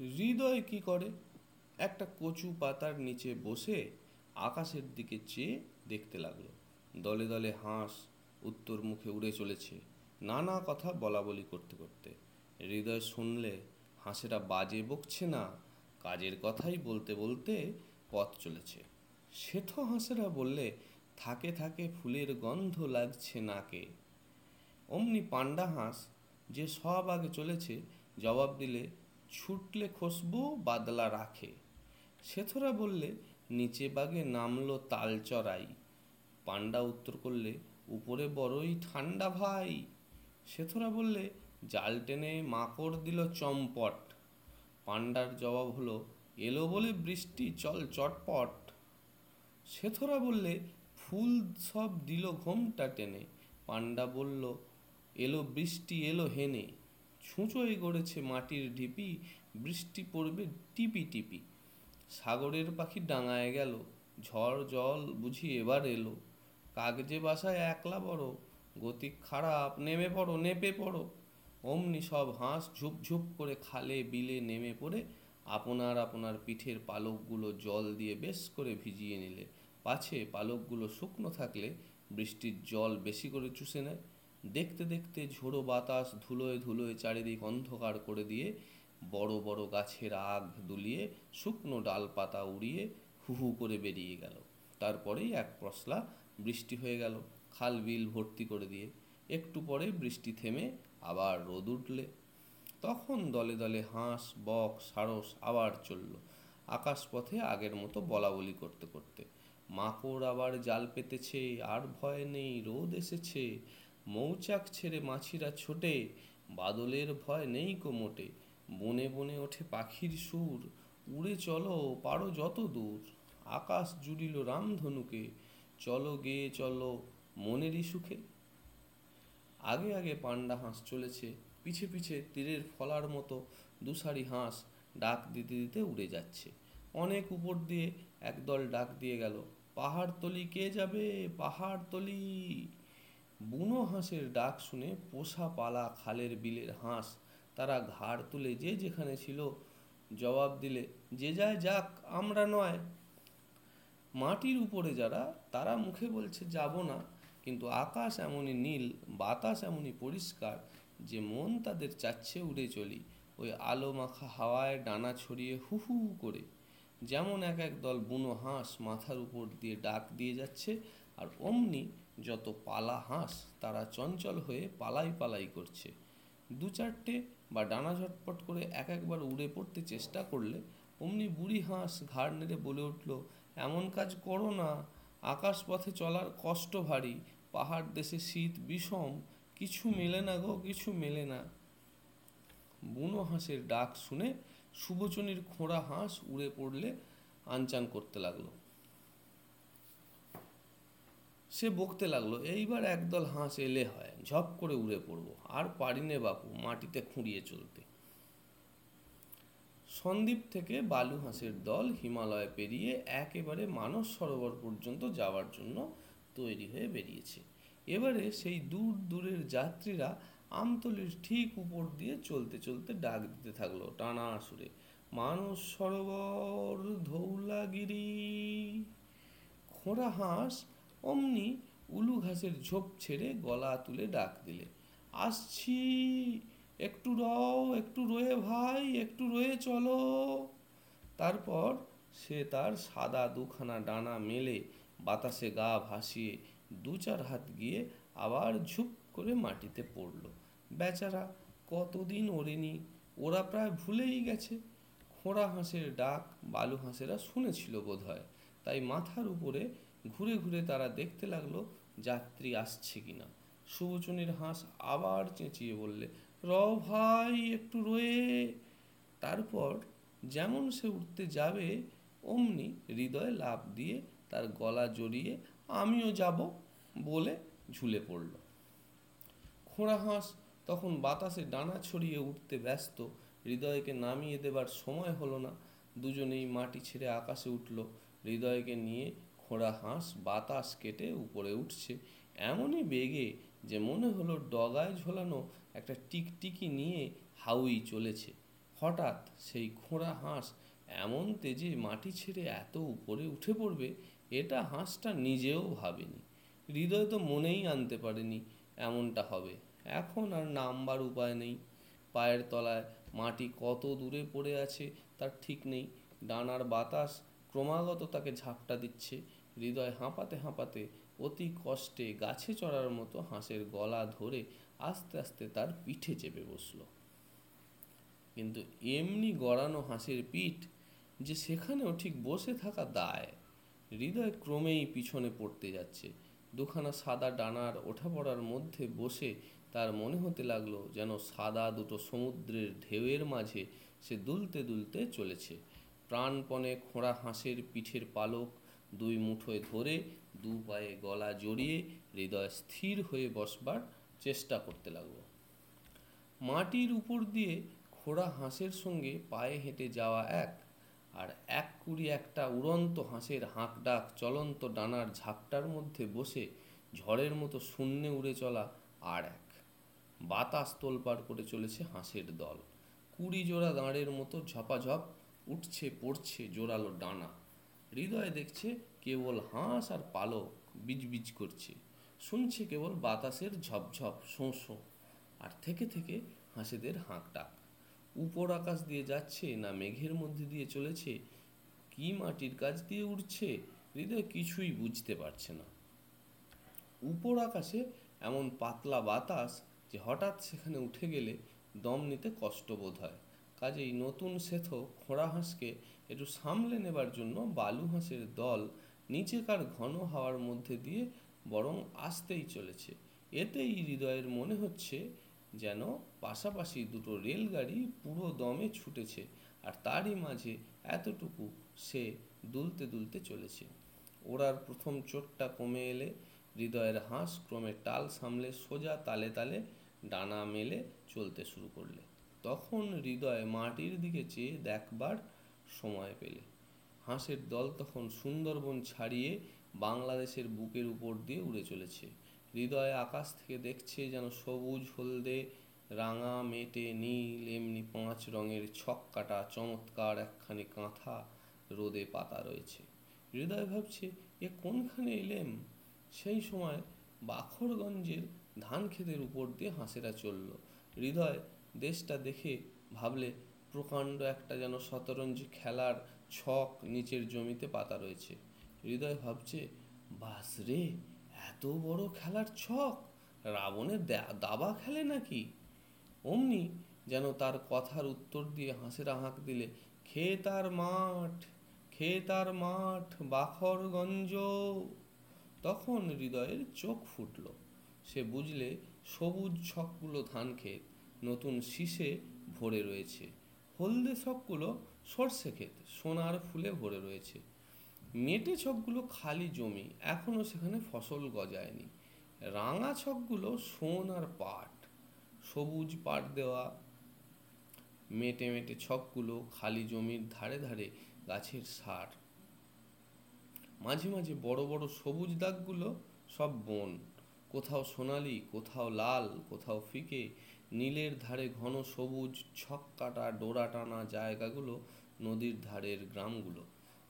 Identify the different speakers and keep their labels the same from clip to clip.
Speaker 1: হৃদয় কি করে? একটা কচু পাতার নিচে বসে আকাশের দিকে চেয়ে দেখতে লাগল। দলে দলে হাঁস উত্তর মুখে উড়ে চলেছে, নানা কথা বলা বলি করতে করতে। হৃদয় শুনলে হাঁসেরা বাজে বকছে না, কাজের কথাই বলতে বলতে পথ চলেছে। শেঠ হাঁসেরা বললে, থাকে থাকে, ফুলের গন্ধ লাগছে নাকে। অমনি পান্ডা হাঁস যে সব আগে চলেছে, জবাব দিলে ছুটলে খুশবু বাদলা রাখে। সেথরা বললে, নিচে বাগে নামলো তাল চড়াই। পান্ডা উত্তর করলে, উপরে বড়ই ঠান্ডা ভাই। সেথরা বললে, জাল টেনে মাকড় দিল চম্পট। পান্ডার জবাব হলো, এলো বলে বৃষ্টি, চল চটপট। সেথরা বললে, ফুল সব দিল ঘোমটা টেনে। পান্ডা বলল, এলো বৃষ্টি, এলো হেনে। ছুঁচোয় গড়েছে মাটির ঢিপি, বৃষ্টি পড়বে টিপি টিপি। সাগরের পাখি ডাঙায় গেল, ঝড় জল বুঝি এবার এলো। কাগজে বাসায় একলা বড়, গতি খারাপ, নেমে পড়ো, নেপে পড়ো। অমনি সব হাঁস ঝুপ ঝুপ করে খালে বিলে নেমে পড়ে, আপনার আপনার পিঠের পালকগুলো জল দিয়ে বেশ করে ভিজিয়ে নিলে। পাছে পালকগুলো শুকনো থাকলে বৃষ্টির জল বেশি করে চুষে নেয়। দেখতে দেখতে ঝোড়ো বাতাস ধুলোয় ধুলোয় চারিদিক অন্ধকার করে দিয়ে বড় বড় গাছের আগ দুলিয়ে শুকনো ডালপাতা উড়িয়ে হু হু করে বেরিয়ে গেল। তারপরেই এক পশলা বৃষ্টি হয়ে গেল, খাল বিল ভর্তি করে দিয়ে। একটু পরে বৃষ্টি থেমে আবার রোদ উঠলে। তখন দলে দলে হাঁস, বক, সারস আবার চলল। আকাশপথে আগের মতো বলা বলি করতে করতে। মাকড় আবার জাল পেতেছে, আর ভয় নেই, রোদ এসেছে। মৌচাক ছেড়ে মাছিরা ছোটে, বাদলের ভয় নেই কোমোটে বনে বনে ওঠে পাখির সুর, উড়ে চলো পারো যত দূর। আকাশ জুড়িল রামধনুকে, চলো গেয়ে চলো মনেরই সুখে আগে আগে পান্ডা হাঁস চলেছে, পিছে পিছে তীরের ফলার মতো দুসারি হাঁস ডাক দিতে দিতে উড়ে যাচ্ছে। অনেক উপর দিয়ে একদল ডাক দিয়ে গেল পাহাড় তলি কে যাবে? পাহাড় তলি বুনো হাঁসের ডাক শুনে পোষা পালা খালের বিলের হাঁস। তারা ঘাড় তুলে যে যেখানে ছিল জবাব দিলে, যে যায় যাক, আমরা নয়। মাটির উপরে যারা, তারা মুখে বলছে, যাব না। কিন্তু আকাশ এমনই নীল, বাতাস এমনই পরিষ্কার যে মন তাদের চাচ্ছে উড়ে চলি। ওই আলো মাখা হাওয়ায় ডানা ছড়িয়ে হু হু করে। যেমন এক এক দল বুনো হাঁস মাথার উপর দিয়ে ডাক দিয়ে যাচ্ছে, আর অমনি যত পালা হাঁস তারা চঞ্চল হয়ে পালাই পালাই করছে। দু চারটে বা ডানা ঝটপট করে এক একবার উড়ে পড়তে চেষ্টা করলে অমনি বুড়ি হাঁস ঘাড় নেড়ে বলে উঠল, এমন কাজ করো না। আকাশ পথে চলার কষ্ট ভারী, পাহাড় দেশে শীত বিষম, কিছু মেলে না গো, কিছু মেলে না। বুনো হাঁসের ডাক শুনে শুভচনির খোঁড়া হাঁস উড়ে পড়লে আনচান করতে লাগল। সে বকতে লাগল, এইবার একদল হাঁস এলে হয়, ঝপ করে উড়ে পড়ব, আর পারিনে বাপু মাটিতে খুঁড়িয়ে চলতে। সন্দ্বীপ থেকে বালু হাঁসের দল হিমালয় পেরিয়ে একেবারে মানস সরোবর পর্যন্ত যাওয়ার জন্য তৈরি হয়ে বেরিয়েছে। এবারে সেই দূর দূরের যাত্রীরা আমতলির ঠিক উপর দিয়ে চলতে চলতে ডাক দিতে থাকল টানা সুরে, মানস সরোবর ধৌলাগিরি, খোঁড়া হাঁস অমনি উলু ঘাসের ঝোপ ছেড়ে গলা তুলে ডাক দিলে, আসছি, একটু রও, একটু রয়ে ভাই, একটু রয়ে চলো। তারপর সে তার সাদা দুখানা ডানা মেলে বাতাসে গা ভাসিয়ে দু চার হাত গিয়ে আবার ঝুপ করে মাটিতে পড়ল। বেচারা কতদিন ওড়েনি, ওরা প্রায় ভুলেই গেছে। খোঁড়া হাঁসের ডাক বালু হাঁসেরা শুনেছিল বোধহয়, তাই মাথার উপরে ঘুরে ঘুরে তারা দেখতে লাগল যাত্রী আসছে কিনা। শুভচনির হাঁস আবার চেঁচিয়ে বললে র ভাই, একটু রয়ে। তারপর যেমন সে উঠতে যাবে, অমনি হৃদয় লাভ দিয়ে তার গলা জড়িয়ে, আমিও যাব, বলে ঝুলে পড়ল। খোঁড়া হাঁস তখন বাতাসে ডানা ছড়িয়ে উঠতে ব্যস্ত। হৃদয়কে নামিয়ে দেবার সময় হলো না। দুজনেই মাটি ছেড়ে আকাশে উঠল। হৃদয়কে নিয়ে খোঁড়া হাঁস, বাতাস কেটে উপরে উঠছে। এমনই বেগে যে মনে হলো ডগায় ঝোলানো একটা টিকটিকি নিয়ে হাউই চলেছে। হঠাৎ সেই খোঁড়া হাঁস এমন তেজে মাটি ছেড়ে এত উপরে উঠে পড়বে, এটা হাঁসটা নিজেও ভাবেনি। হৃদয় তো মনেই আনতে পারেনি, এমনটা হবে। এখন আর নামবার উপায় নেই। পায়ের তলায় মাটি কত দূরে পড়ে আছে, তার ঠিক নেই। ডানার বাতাস ক্রমাগত তাকে ঝাপটা দিচ্ছে। হৃদয় হাঁপাতে হাঁপাতে অতি কষ্টে গাছে চড়ার মতো হাঁসের গলা ধরে আস্তে আস্তে তার পিঠে চেপে বসল। কিন্তু এমনি গড়ানো হাঁসের পিঠ যে সেখানেও ঠিক বসে থাকা দায়, হৃদয় ক্রমেই পিছনে পড়তে যাচ্ছে। দুখানা সাদা ডানার ওঠা পড়ার মধ্যে বসে তার মনে হতে লাগল যেন সাদা দুটো সমুদ্রের ঢেউয়ের মাঝে সে দুলতে দুলতে চলেছে। প্রাণপণে খোঁড়া হাঁসের পিঠের পালক দুই মুঠোয় ধরে দু পায়ে গলা জড়িয়ে হৃদয় স্থির হয়ে বসবার চেষ্টা করতে লাগল। মাটির উপর দিয়ে খোড়া হাঁসের সঙ্গে পায়ে হেঁটে যাওয়া এক আর এক কুড়ি একটা উড়ন্ত হাঁসের হাঁক ডাক চলন্ত ডানার ঝাপটার মধ্যে বসে ঝড়ের মতো শূন্যে উড়ে চলা আর এক। বাতাস তোলপাড় করে চলেছে হাঁসের দল। কুড়ি জোড়া দাঁড়ের মতো ঝপাঝপ উঠছে, পড়ছে, জোরালো ডানা। হৃদয় দেখছে কেবল হাঁস আর পালক বিজবিজ করছে। শুনছে কেবল বাতাসের ঝপঝপ, শোঁ আর থেকে থেকে হাঁসেদের হাঁক ডাক। উপর আকাশ দিয়ে যাচ্ছে না মেঘের মধ্যে দিয়ে চলেছে, কি মাটির কাজ দিয়ে উঠছে হৃদয় কিছুই বুঝতে পারছে না। উপর আকাশে এমন পাতলা বাতাস যে হঠাৎ সেখানে উঠে গেলে দম নিতে কষ্ট বোধ হয়। কাজেই নতুন সেথ খোঁড়া হাঁসকে একটু সামলে নেবার জন্য বালু হাঁসের দল নিচেকার ঘন হাওয়ার মধ্যে দিয়ে বরং আসতেই চলেছে। এতেই হৃদয়ের মনে হচ্ছে যেন পাশাপাশি দুটো রেলগাড়ি পুরো দমে ছুটেছে আর তারই মাঝে এতটুকু সে দুলতে দুলতে চলেছে। ওড়ার প্রথম চোটটা কমে এলে হৃদয়ের হাঁস ক্রমে টাল সামলে সোজা তালে তালে ডানা মেলে চলতে শুরু করলে। তখন হৃদয় মাটির দিকে চেয়ে দেখবার সময় পেলে। হাঁসের দল তখন সুন্দরবন ছাড়িয়ে বাংলাদেশের বুকের উপর দিয়ে উড়ে চলেছে। হৃদয় আকাশ থেকে দেখছে যেন সবুজ, হলদে, রাঙা, মেটে, নীল, এমনি পাঁচ রঙের ছক কাটা, চমৎকার একখানি কাঁথা রোদে পাতা রয়েছে। হৃদয় ভাবছে, এ কোনখানে এলেম? সেই সময় বাখরগঞ্জের ধান ক্ষেতের উপর দিয়ে হাঁসেরা চলল। হৃদয় দেশটা দেখে ভাবলে প্রকাণ্ড একটা যেন শতরঞ্জি খেলার ছক নিচের জমিতে পাতা রয়েছে। হৃদয় ভাবছে, বাস রে, এত বড় খেলার ছক? রাবণের দাবা খেলে নাকি? অমনি যেন তার কথার উত্তর দিয়ে হাঁসেরা হাঁক দিলে, খে তার মাঠ, খে তার মাঠ বাখরগঞ্জ তখন হৃদয়ের চোখ ফুটল। সে বুঝলে সবুজ ছকগুলো ধান ক্ষেত নতুন শীষে ভরে রয়েছে। হলদে ছকগুলো সর্ষে ক্ষেত, সোনার ফুলে ভরে রয়েছে। মেটে ছকগুলো খালি জমি এখনও সেখানে ফসল গজায়নি। রাঙা ছকগুলো সোন আর পাট, সবুজ পাট দেওয়া। মেটে মেটে ছকগুলো খালি জমির ধারে ধারে গাছের সার। মাঝে মাঝে বড় বড় সবুজ দাগগুলো সব বন, কোথাও সোনালি, কোথাও লাল, কোথাও ফিকে। নীলের ধারে ঘন সবুজ ছক কাটা ডোরা টানা জায়গাগুলো নদীর ধারের গ্রামগুলো।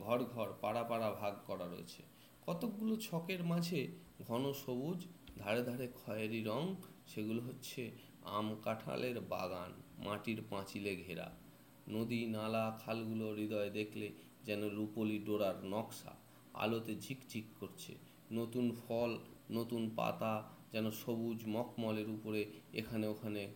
Speaker 1: ঘর ঘর পাড়া পাড়া ভাগ করা রয়েছে। কতকগুলো ছকের মাঝে ঘন সবুজ, ধারে ধারে খয়েরি রং, সেগুলো হচ্ছে আম কাঁঠালের বাগান, মাটির পাঁচিলে ঘেরা। নদী নালা খালগুলো হৃদয়ে দেখলে যেন রূপলি ডোরার নকশা, আলোতে ঝিকঝিক করছে। নতুন ফল, নতুন পাতা যেন সবুজ মখমলের উপরে এখানে ওখানে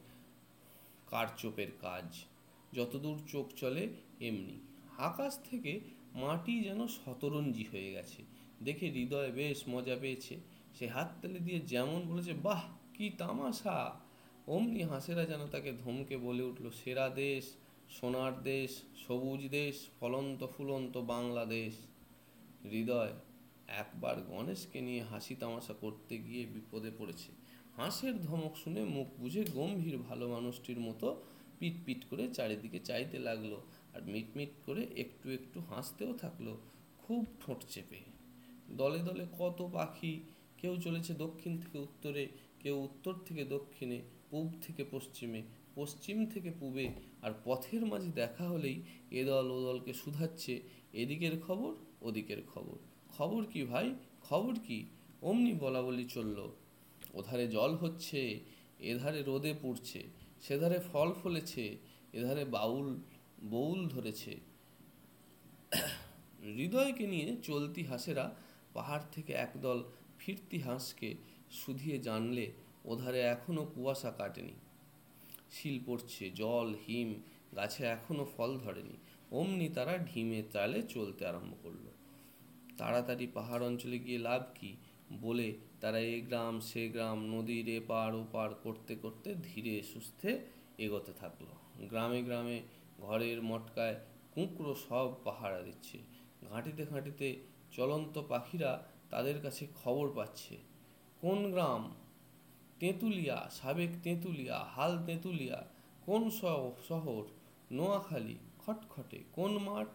Speaker 1: কারচোপের কাজ। যতদূর চোখ চলে, এমনি। আকাশ থেকে মাটি যেন শতরঞ্জি হয়ে গেছে। দেখে হৃদয় বেশ মজা পেয়েছে। সে হাততালি দিয়ে যেমন বলেছে, বাহ, কি তামাশা! অমনি হাঁসেরা যেন তাকে ধমকে বলে উঠল, সেরা দেশ, সোনার দেশ, সবুজ দেশ, ফলন্ত ফুলন্ত বাংলাদেশ। হৃদয় একবার গণেশকে নিয়ে হাসি তামাশা করতে গিয়ে বিপদে পড়েছে। হাঁসের ধমক শুনে মুখ বুঝে গম্ভীর ভালো মানুষটির মতো পিট পিট করে চারিদিকে চাইতে লাগল আর মিটমিট করে একটু একটু হাসতেও থাকল, খুব ঠোঁট চেপে। দলে দলে কত পাখি, কেউ চলেছে দক্ষিণ থেকে উত্তরে, কেউ উত্তর থেকে দক্ষিণে, পূব থেকে পশ্চিমে, পশ্চিম থেকে পূবে আর পথের মাঝে দেখা হলেই এ দল ও দলকে শুধাচ্ছে, এদিকের খবর, ওদিকের খবর। খবর কি ভাই? খবর কি? অমনি বলা বলি চলল, ওধারে জল হচ্ছে, এধারে রোদে পুড়ছে, সেধারে ফল ফলেছে, এধারে বাউল, বউল ধরেছে। হৃদয়কে নিয়ে চলতি হাঁসেরা পাহাড় থেকে একদল ফিরতি হাঁসকে শুধিয়ে জানলে, ওধারে এখনও কুয়াশা কাটেনি। শিল পড়ছে, জল, হিম, গাছে এখনও ফল ধরেনি। অমনি তারা ঢিমে চালে চলতে আরম্ভ করল। তাড়াতাড়ি পাহাড় অঞ্চলে গিয়ে লাভ কি? বলে তারা এ গ্রাম, সে গ্রাম, নদীর এপার ওপার করতে করতে ধীরে সুস্থে এগোতে থাকল। গ্রামে গ্রামে ঘরের মটকায় কুঁকড়ো সব পাহারা দিচ্ছে। ঘাঁটিতে ঘাঁটিতে চলন্ত পাখিরা তাদের কাছে খবর পাচ্ছে। কোন গ্রাম? তেঁতুলিয়া, সাবেক তেঁতুলিয়া, হাল তেঁতুলিয়া, কোন শহর? নোয়াখালী, খটখটে, কোন মাঠ?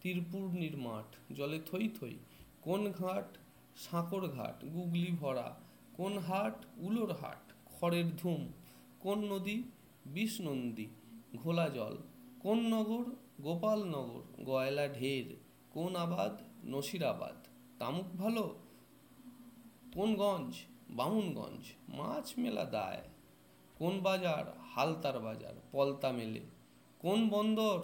Speaker 1: তীরপূর্ণির মাঠ, জলে থই থই। কোন ঘাট সাঁকর ঘাট গুগলি ভরা, কোন হাট উলোর হাট খড়ের ধুম, কোন নদী বিষনন্দী ঘোলা জল, কোন নগর গোপালনগর গয়লা ঢের, কোন আবাদ নসিরাবাদ তামুক ভালো, কোন গঞ্জ বামুনগঞ্জ মাছ মেলা দায়, কোন বাজার হালতার বাজার পলতা মেলে, কোন বন্দর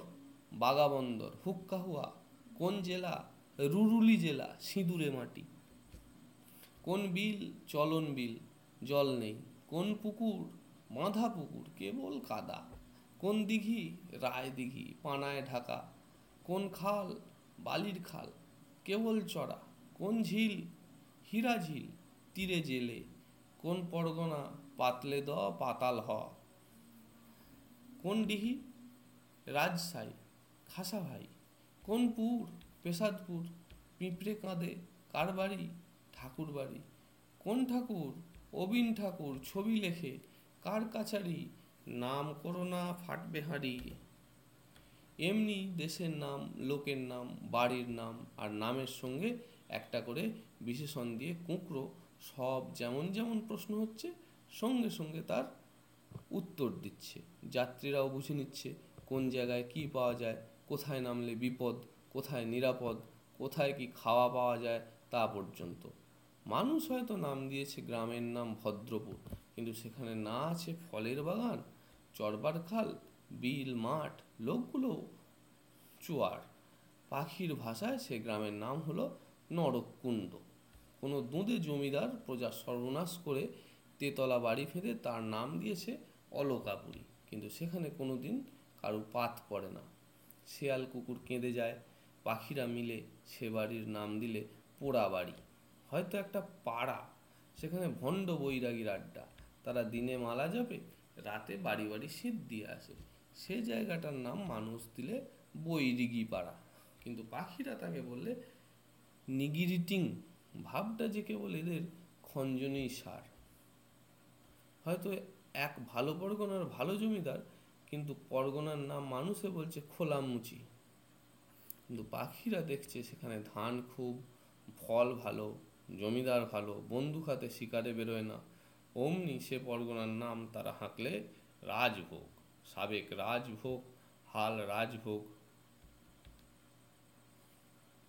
Speaker 1: বাগা বন্দর হুক্কাহুয়া কোন জেলা রুরুলি জেলা, সিঁদুরে মাটি। কোন বিল, চলন বিল, জল নেই। কোন পুকুর, বাঁধা পুকুর, কেবল কাদা। কোন দিঘি, রায় দিঘি, পানায় ঢাকা। কোন খাল, বালির খাল, কেবল চড়া। কোন ঝিল, হীরা ঝিল, তীরে জেলে। কোন পরগনা, পাতলে দ, পাতাল হ। কোন ডিহি রাজশাহী খাসা ভাই কোন পুর পেশাদপুর পিঁপড়ে কাঁদে কার বাড়ি? ঠাকুর বাড়ি। কোন ঠাকুর? অবিন ঠাকুর, ছবি লেখে কার কাছারি? নাম করোনা ফাটবে হাঁড়ি এমনি দেশের নাম, লোকের নাম, বাড়ির নাম আর নামের সঙ্গে একটা করে বিশেষণ দিয়ে কুঁকড়ো সব যেমন যেমন প্রশ্ন হচ্ছে, সঙ্গে সঙ্গে তার উত্তর দিচ্ছে। যাত্রীরাও বুঝে নিচ্ছে কোন জায়গায় কি পাওয়া যায়, কোথায় নামলে বিপদ কোথায় নিরাপদ, কোথায় কি খাওয়া পাওয়া যায় তা পর্যন্ত। মানুষ হয়তো নাম দিয়েছে গ্রামের নাম ভদ্রপুর, কিন্তু সেখানে না আছে ফলের বাগান, চরবার খাল, বিল, মাঠ, লোকগুলো চুয়ার। পাখির ভাষায় সে গ্রামের নাম হলো নরকুণ্ড কোনো দুঁদে জমিদার প্রজা সর্বনাশ করে তেতলা বাড়ি ফেঁদে তার নাম দিয়েছে অলকাপুরী, কিন্তু সেখানে কোনো দিন কারও পাত পড়ে না। শেয়াল কুকুর কেঁদে যায় পাখিরা মিলে সে বাড়ির নাম দিলে পোড়া বাড়ি হয়তো একটা পাড়া, সেখানে ভণ্ড বৈরাগীর আড্ডা। তারা দিনে মালা যাবে রাতে বাড়ি বাড়ি শীত দিয়ে আসে। সে জায়গাটার নাম মানুষ দিলে বৈরিগি পাড়া কিন্তু পাখিরা তাকে বললে নিগিরিটিং। ভাবটা যে কেবল এদের খঞ্জনেই সার। হয়তো এক ভালো পরগনার ভালো জমিদার, কিন্তু পরগনার নাম মানুষে বলছে খোলামুচি। কিন্তু পাখিরা দেখছে সেখানে ধান খুব, ফল ভালো, জমিদার ভালো, বন্দুক হাতে শিকারে বেরোয় না। অমনি সে পরগনার নাম তারা হাঁকলে রাজভোগ। সাবেক রাজভোগ, হাল রাজভোগ।